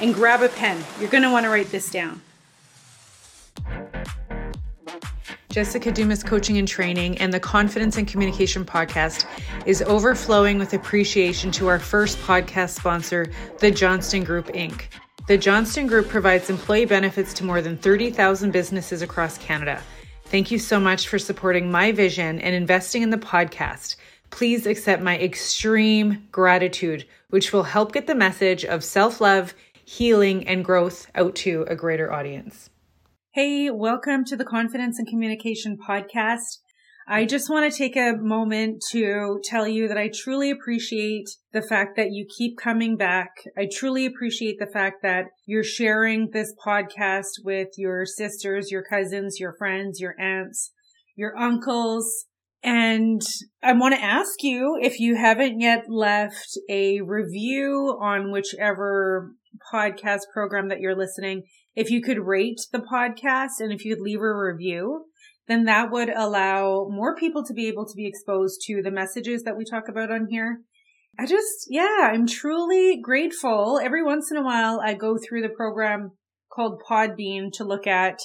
and grab a pen. You're going to want to write this down. Jessica Dumas Coaching and Training and the Confidence and Communication Podcast is overflowing with appreciation to our first podcast sponsor, the Johnston Group, Inc. The Johnston Group provides employee benefits to more than 30,000 businesses across Canada. Thank you so much for supporting my vision and investing in the podcast. Please accept my extreme gratitude, which will help get the message of self love, healing, and growth out to a greater audience. Hey, welcome to the Confidence and Communication Podcast. I just want to take a moment to tell you that I truly appreciate the fact that you keep coming back. I truly appreciate the fact that you're sharing this podcast with your sisters, your cousins, your friends, your aunts, your uncles. And I want to ask you if you haven't yet left a review on whichever podcast program that you're listening, if you could rate the podcast and if you'd leave a review, then that would allow more people to be able to be exposed to the messages that we talk about on here. I just, yeah, I'm truly grateful. Every once in a while, I go through the program called Podbean to look at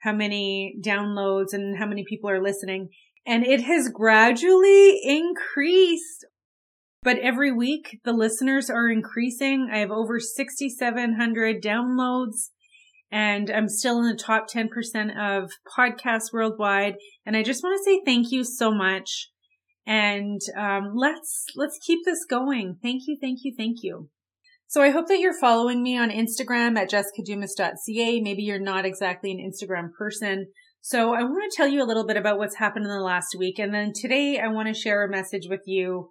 how many downloads and how many people are listening. And it has gradually increased. But every week, the listeners are increasing. I have over 6,700 downloads and I'm still in the top 10% of podcasts worldwide. And I just want to say thank you so much. And um, let's let's keep this going. Thank you, thank you, thank you. So I hope that you're following me on Instagram at jessicadumas.ca. Maybe you're not exactly an Instagram person. So I want to tell you a little bit about what's happened in the last week. And then today I want to share a message with you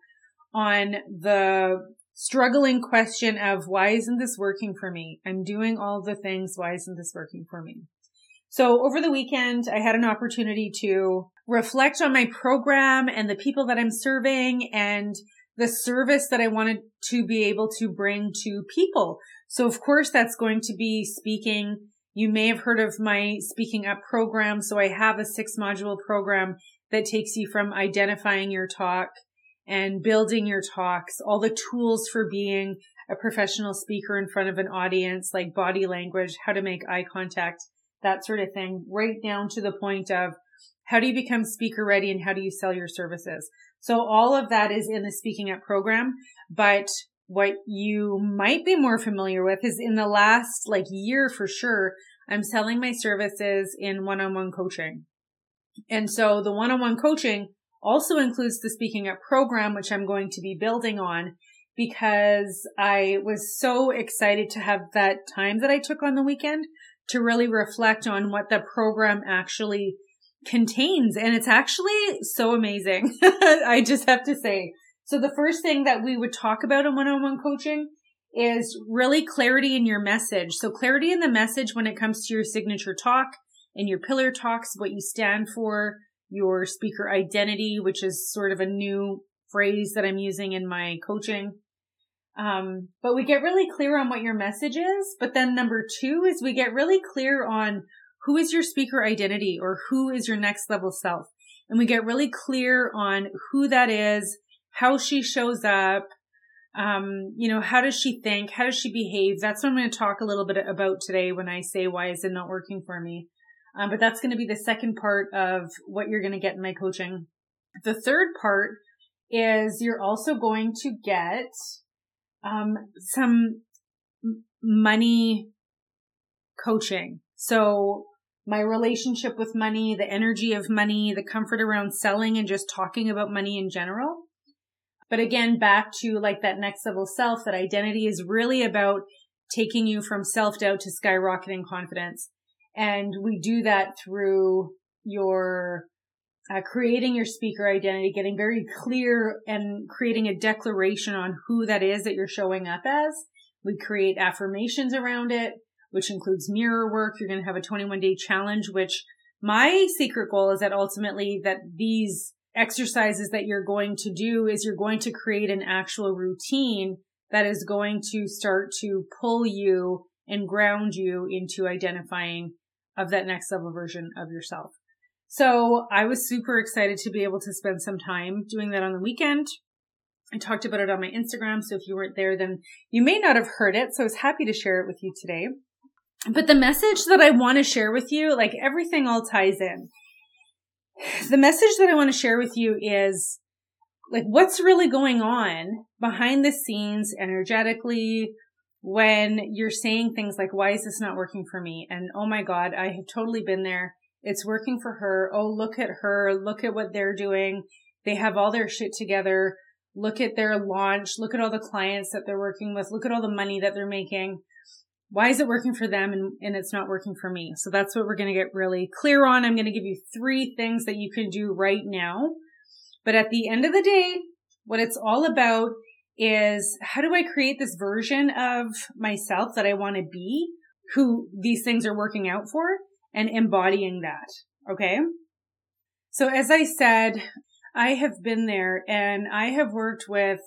on the struggling question of why isn't this working for me? I'm doing all the things. Why isn't this working for me? So over the weekend, I had an opportunity to reflect on my program and the people that I'm serving and the service that I wanted to be able to bring to people. So of course, that's going to be speaking. You may have heard of my speaking up program. So I have a six module program that takes you from identifying your talk and building your talks, all the tools for being a professional speaker in front of an audience, like body language, how to make eye contact, that sort of thing, right down to the point of how do you become speaker ready and how do you sell your services? So all of that is in the speaking up program, but what you might be more familiar with is in the last like year for sure, I'm selling my services in one-on-one coaching. And so the one-on-one coaching also includes the Speaking Up program, which I'm going to be building on because I was so excited to have that time that I took on the weekend to really reflect on what the program actually contains. And it's actually so amazing. I just have to say. So the first thing that we would talk about in one-on-one coaching is really clarity in your message. So clarity in the message when it comes to your signature talk and your pillar talks, what you stand for, your speaker identity, which is sort of a new phrase that I'm using in my coaching. Um, but we get really clear on what your message is. But then number two is we get really clear on who is your speaker identity or who is your next level self. And we get really clear on who that is, how she shows up, um, you know, how does she think? How does she behave? That's what I'm going to talk a little bit about today when I say, why is it not working for me? Um, but that's going to be the second part of what you're going to get in my coaching. The third part is you're also going to get um, some money coaching. So my relationship with money, the energy of money, the comfort around selling and just talking about money in general. But again, back to like that next level self, that identity is really about taking you from self doubt to skyrocketing confidence. And we do that through your uh, creating your speaker identity, getting very clear and creating a declaration on who that is that you're showing up as. We create affirmations around it. which includes mirror work. You're going to have a 21 day challenge, which my secret goal is that ultimately that these exercises that you're going to do is you're going to create an actual routine that is going to start to pull you and ground you into identifying of that next level version of yourself. So I was super excited to be able to spend some time doing that on the weekend. I talked about it on my Instagram. So if you weren't there, then you may not have heard it. So I was happy to share it with you today. But the message that I want to share with you, like everything all ties in. The message that I want to share with you is like what's really going on behind the scenes energetically when you're saying things like, why is this not working for me? And oh my God, I have totally been there. It's working for her. Oh, look at her. Look at what they're doing. They have all their shit together. Look at their launch. Look at all the clients that they're working with. Look at all the money that they're making. Why is it working for them and, and it's not working for me? So that's what we're going to get really clear on. I'm going to give you three things that you can do right now. But at the end of the day, what it's all about is how do I create this version of myself that I want to be, who these things are working out for and embodying that. Okay. So as I said, I have been there and I have worked with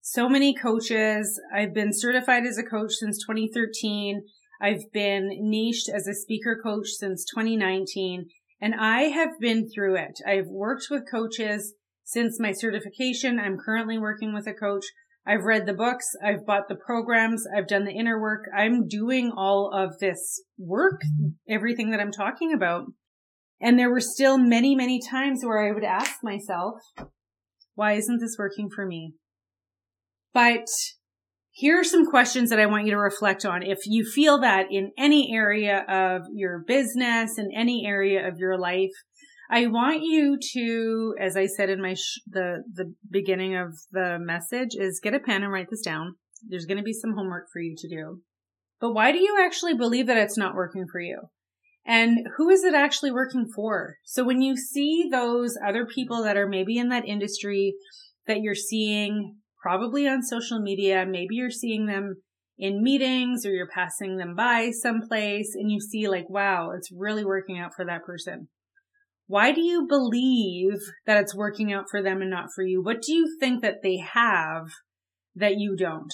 so many coaches. I've been certified as a coach since 2013. I've been niched as a speaker coach since 2019 and I have been through it. I've worked with coaches since my certification. I'm currently working with a coach. I've read the books. I've bought the programs. I've done the inner work. I'm doing all of this work, everything that I'm talking about. And there were still many, many times where I would ask myself, why isn't this working for me? But here are some questions that I want you to reflect on. If you feel that in any area of your business, in any area of your life, I want you to, as I said in my, sh- the, the beginning of the message is get a pen and write this down. There's going to be some homework for you to do. But why do you actually believe that it's not working for you? And who is it actually working for? So when you see those other people that are maybe in that industry that you're seeing probably on social media, maybe you're seeing them in meetings or you're passing them by someplace and you see like, wow, it's really working out for that person. Why do you believe that it's working out for them and not for you? What do you think that they have that you don't?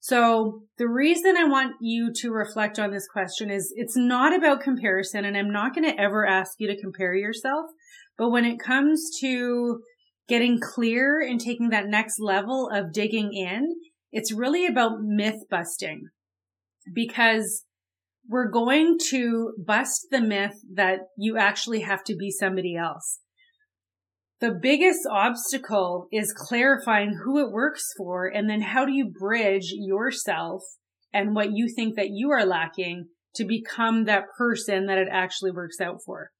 So the reason I want you to reflect on this question is it's not about comparison and I'm not going to ever ask you to compare yourself. But when it comes to getting clear and taking that next level of digging in, it's really about myth busting because we're going to bust the myth that you actually have to be somebody else. The biggest obstacle is clarifying who it works for and then how do you bridge yourself and what you think that you are lacking to become that person that it actually works out for.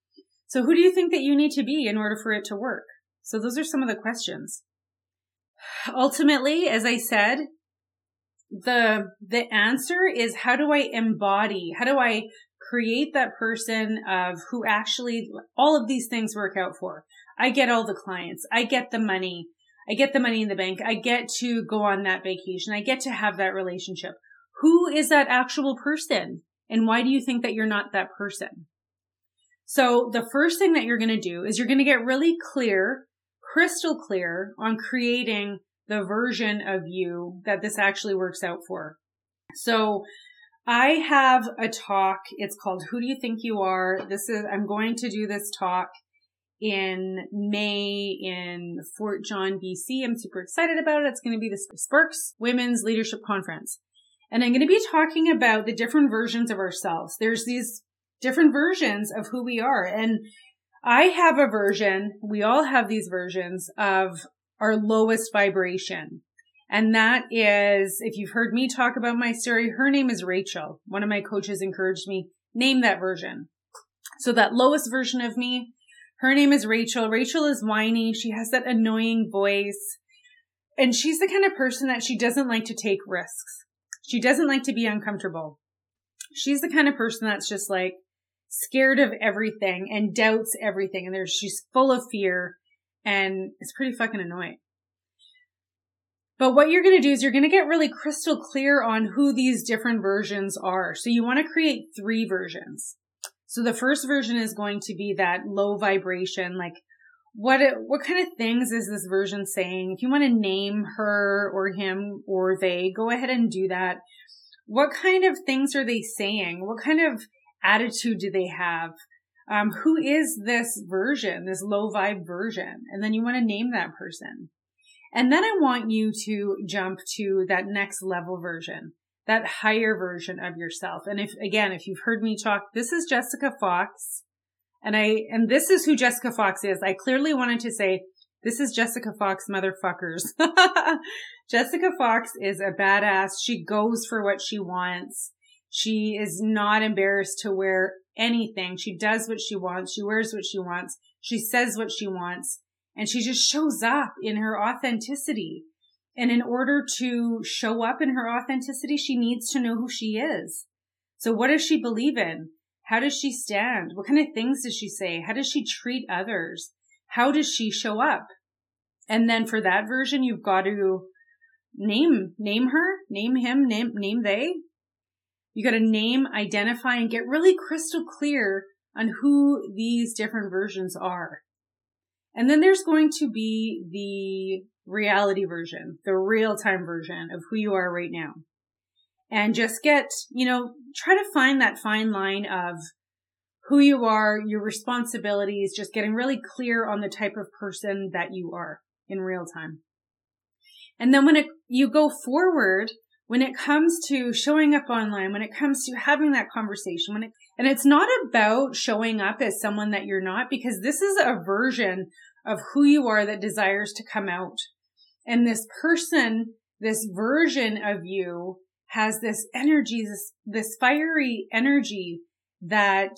So who do you think that you need to be in order for it to work? So those are some of the questions. Ultimately, as I said, the the answer is how do I embody? How do I create that person of who actually all of these things work out for? I get all the clients. I get the money. I get the money in the bank. I get to go on that vacation. I get to have that relationship. Who is that actual person? And why do you think that you're not that person? So the first thing that you're going to do is you're going to get really clear, crystal clear on creating the version of you that this actually works out for. So I have a talk. It's called Who Do You Think You Are? This is, I'm going to do this talk in May in Fort John, BC. I'm super excited about it. It's going to be the Sparks Women's Leadership Conference. And I'm going to be talking about the different versions of ourselves. There's these different versions of who we are. And I have a version, we all have these versions of our lowest vibration. And that is, if you've heard me talk about my story, her name is Rachel. One of my coaches encouraged me, name that version. So that lowest version of me, her name is Rachel. Rachel is whiny. She has that annoying voice. And she's the kind of person that she doesn't like to take risks. She doesn't like to be uncomfortable. She's the kind of person that's just like scared of everything and doubts everything. And there's, she's full of fear and it's pretty fucking annoying. But what you're going to do is you're going to get really crystal clear on who these different versions are. So you want to create three versions. So the first version is going to be that low vibration, like what, it, what kind of things is this version saying? If you want to name her or him or they, go ahead and do that. What kind of things are they saying? What kind of attitude do they have? Um, who is this version, this low vibe version? And then you want to name that person. And then I want you to jump to that next level version, that higher version of yourself. And if, again, if you've heard me talk, this is Jessica Fox. And I, and this is who Jessica Fox is. I clearly wanted to say, this is Jessica Fox, motherfuckers. Jessica Fox is a badass. She goes for what she wants. She is not embarrassed to wear anything. She does what she wants. She wears what she wants. She says what she wants and she just shows up in her authenticity. And in order to show up in her authenticity, she needs to know who she is. So what does she believe in? How does she stand? What kind of things does she say? How does she treat others? How does she show up? And then for that version, you've got to name, name her, name him, name, name they. You got to name, identify, and get really crystal clear on who these different versions are. And then there's going to be the reality version, the real time version of who you are right now. And just get, you know, try to find that fine line of who you are, your responsibilities, just getting really clear on the type of person that you are in real time. And then when it, you go forward, when it comes to showing up online, when it comes to having that conversation, when it, and it's not about showing up as someone that you're not, because this is a version of who you are that desires to come out. And this person, this version of you has this energy, this, this fiery energy that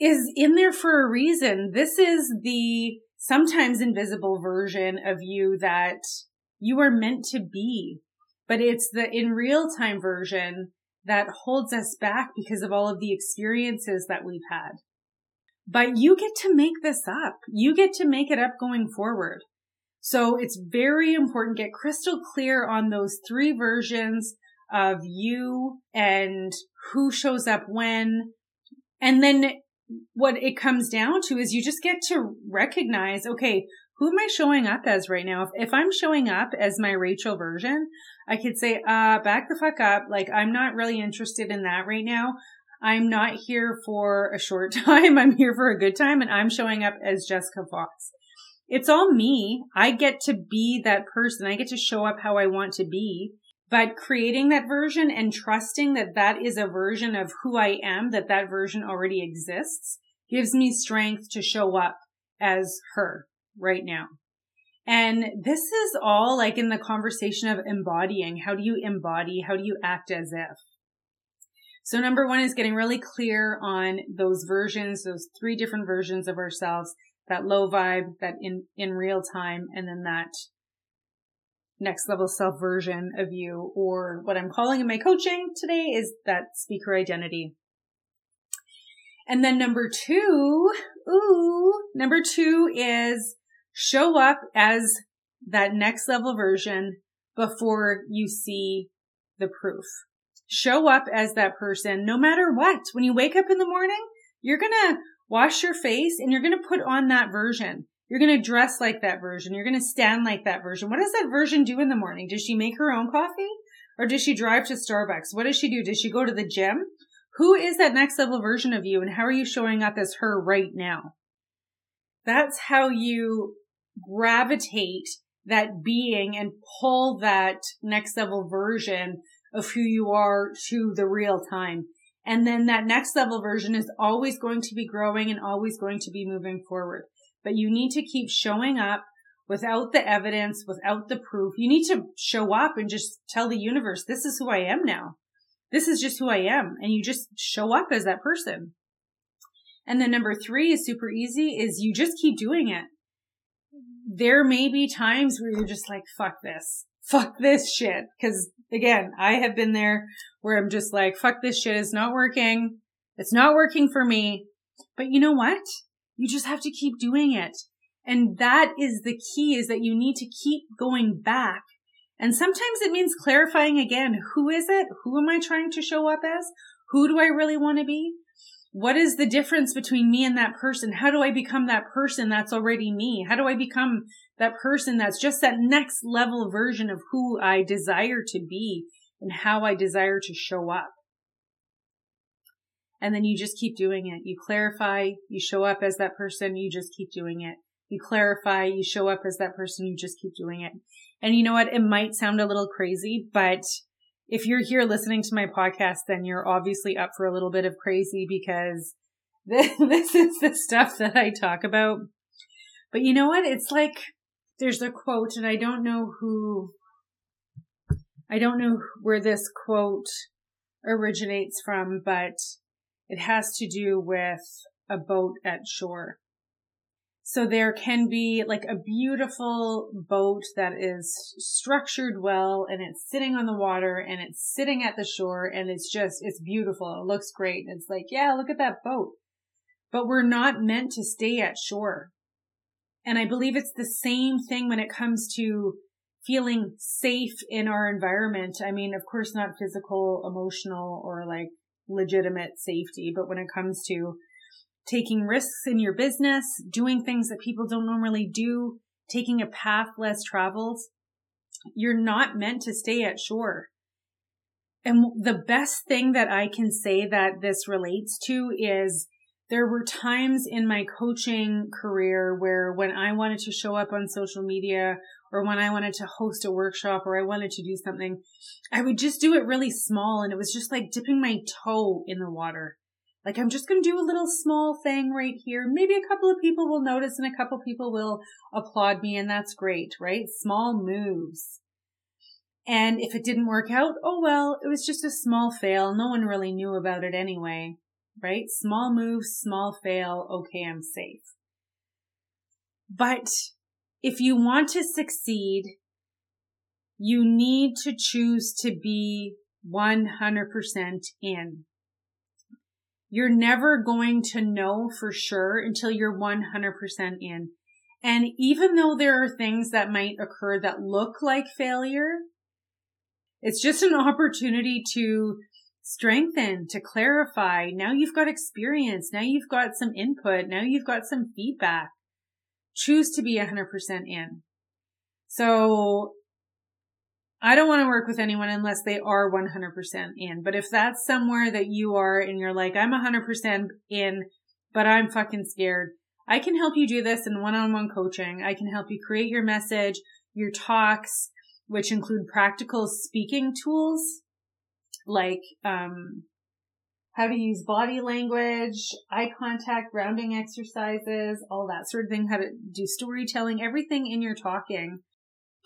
is in there for a reason. This is the sometimes invisible version of you that you are meant to be, but it's the in real time version that holds us back because of all of the experiences that we've had. But you get to make this up. You get to make it up going forward. So it's very important. Get crystal clear on those three versions of you and who shows up when. And then what it comes down to is you just get to recognize, okay, who am I showing up as right now? If, if I'm showing up as my Rachel version, I could say, uh, back the fuck up. Like, I'm not really interested in that right now. I'm not here for a short time. I'm here for a good time and I'm showing up as Jessica Fox. It's all me. I get to be that person. I get to show up how I want to be. But creating that version and trusting that that is a version of who I am, that that version already exists gives me strength to show up as her right now. And this is all like in the conversation of embodying. How do you embody? How do you act as if? So number one is getting really clear on those versions, those three different versions of ourselves, that low vibe, that in, in real time, and then that next level self version of you, or what I'm calling in my coaching today is that speaker identity. And then number two, ooh, number two is show up as that next level version before you see the proof show up as that person no matter what. When you wake up in the morning, you're going to wash your face and you're going to put on that version. You're going to dress like that version. You're going to stand like that version. What does that version do in the morning? Does she make her own coffee or does she drive to Starbucks? What does she do? Does she go to the gym? Who is that next level version of you and how are you showing up as her right now? That's how you gravitate that being and pull that next level version of who you are to the real time. And then that next level version is always going to be growing and always going to be moving forward. But you need to keep showing up without the evidence, without the proof. You need to show up and just tell the universe, this is who I am now. This is just who I am. And you just show up as that person. And then number three is super easy is you just keep doing it. There may be times where you're just like, fuck this fuck this shit. Cause again, I have been there where I'm just like, fuck this shit is not working. It's not working for me. But you know what? You just have to keep doing it. And that is the key is that you need to keep going back And sometimes it means clarifying again, who is it? Who am I trying to show up as? Who do I really want to be? What is the difference between me and that person? How do I become that person that's already me? How do I become that person that's just that next level version of who I desire to be and how I desire to show up? And then you just keep doing it. You clarify, you show up as that person, you just keep doing it. You clarify, you show up as that person, you just keep doing it. And you know what? It might sound a little crazy, but if you're here listening to my podcast, then you're obviously up for a little bit of crazy because this is the stuff that I talk about. But you know what? It's like there's a quote and I don't know who, I don't know where this quote originates from, but it has to do with a boat at shore. So there can be like a beautiful boat that is structured well and it's sitting on the water and it's sitting at the shore and it's just, it's beautiful. It looks great. And it's like, yeah, look at that boat. But we're not meant to stay at shore. And I believe it's the same thing when it comes to feeling safe in our environment. I mean, of course, not physical, emotional, or like legitimate safety, but when it comes to taking risks in your business, doing things that people don't normally do, taking a path less traveled. You're not meant to stay at shore. And the best thing that I can say that this relates to is there were times in my coaching career where when I wanted to show up on social media or when I wanted to host a workshop or I wanted to do something, I would just do it really small and it was just like dipping my toe in the water. Like I'm just going to do a little small thing right here. Maybe a couple of people will notice and a couple people will applaud me and that's great, right? Small moves. And if it didn't work out, oh well, it was just a small fail. No one really knew about it anyway, right? Small move, small fail. Okay, I'm safe. But if you want to succeed, you need to choose to be 100% in. You're never going to know for sure until you're 100% in. And even though there are things that might occur that look like failure, it's just an opportunity to strengthen, to clarify. Now you've got experience. Now you've got some input. Now you've got some feedback. Choose to be 100% in. So I don't want to work with anyone unless they are 100% in. But if that's somewhere that you are and you're like, I'm 100% in, but I'm fucking scared, I can help you do this in one-on-one coaching. I can help you create your message, your talks, which include practical speaking tools like, um, how to use body language, eye contact, grounding exercises, all that sort of thing, how to do storytelling, everything in your talking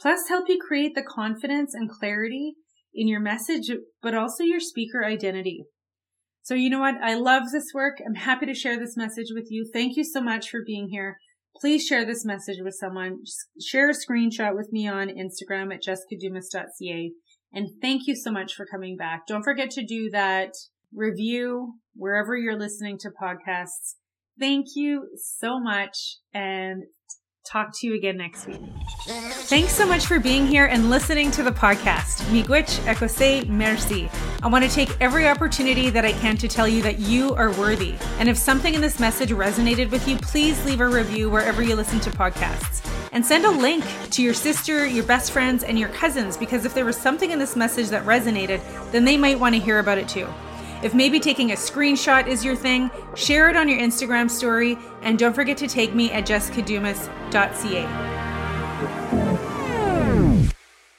plus help you create the confidence and clarity in your message, but also your speaker identity. So you know what? I love this work. I'm happy to share this message with you. Thank you so much for being here. Please share this message with someone. Share a screenshot with me on Instagram at jessicadumas.ca. And thank you so much for coming back. Don't forget to do that review wherever you're listening to podcasts. Thank you so much and talk to you again next week. Thanks so much for being here and listening to the podcast. Miigwech ekose merci. I want to take every opportunity that I can to tell you that you are worthy. And if something in this message resonated with you, please leave a review wherever you listen to podcasts. And send a link to your sister, your best friends, and your cousins because if there was something in this message that resonated, then they might want to hear about it too. If maybe taking a screenshot is your thing, share it on your Instagram story and don't forget to tag me at jessicadumas.ca.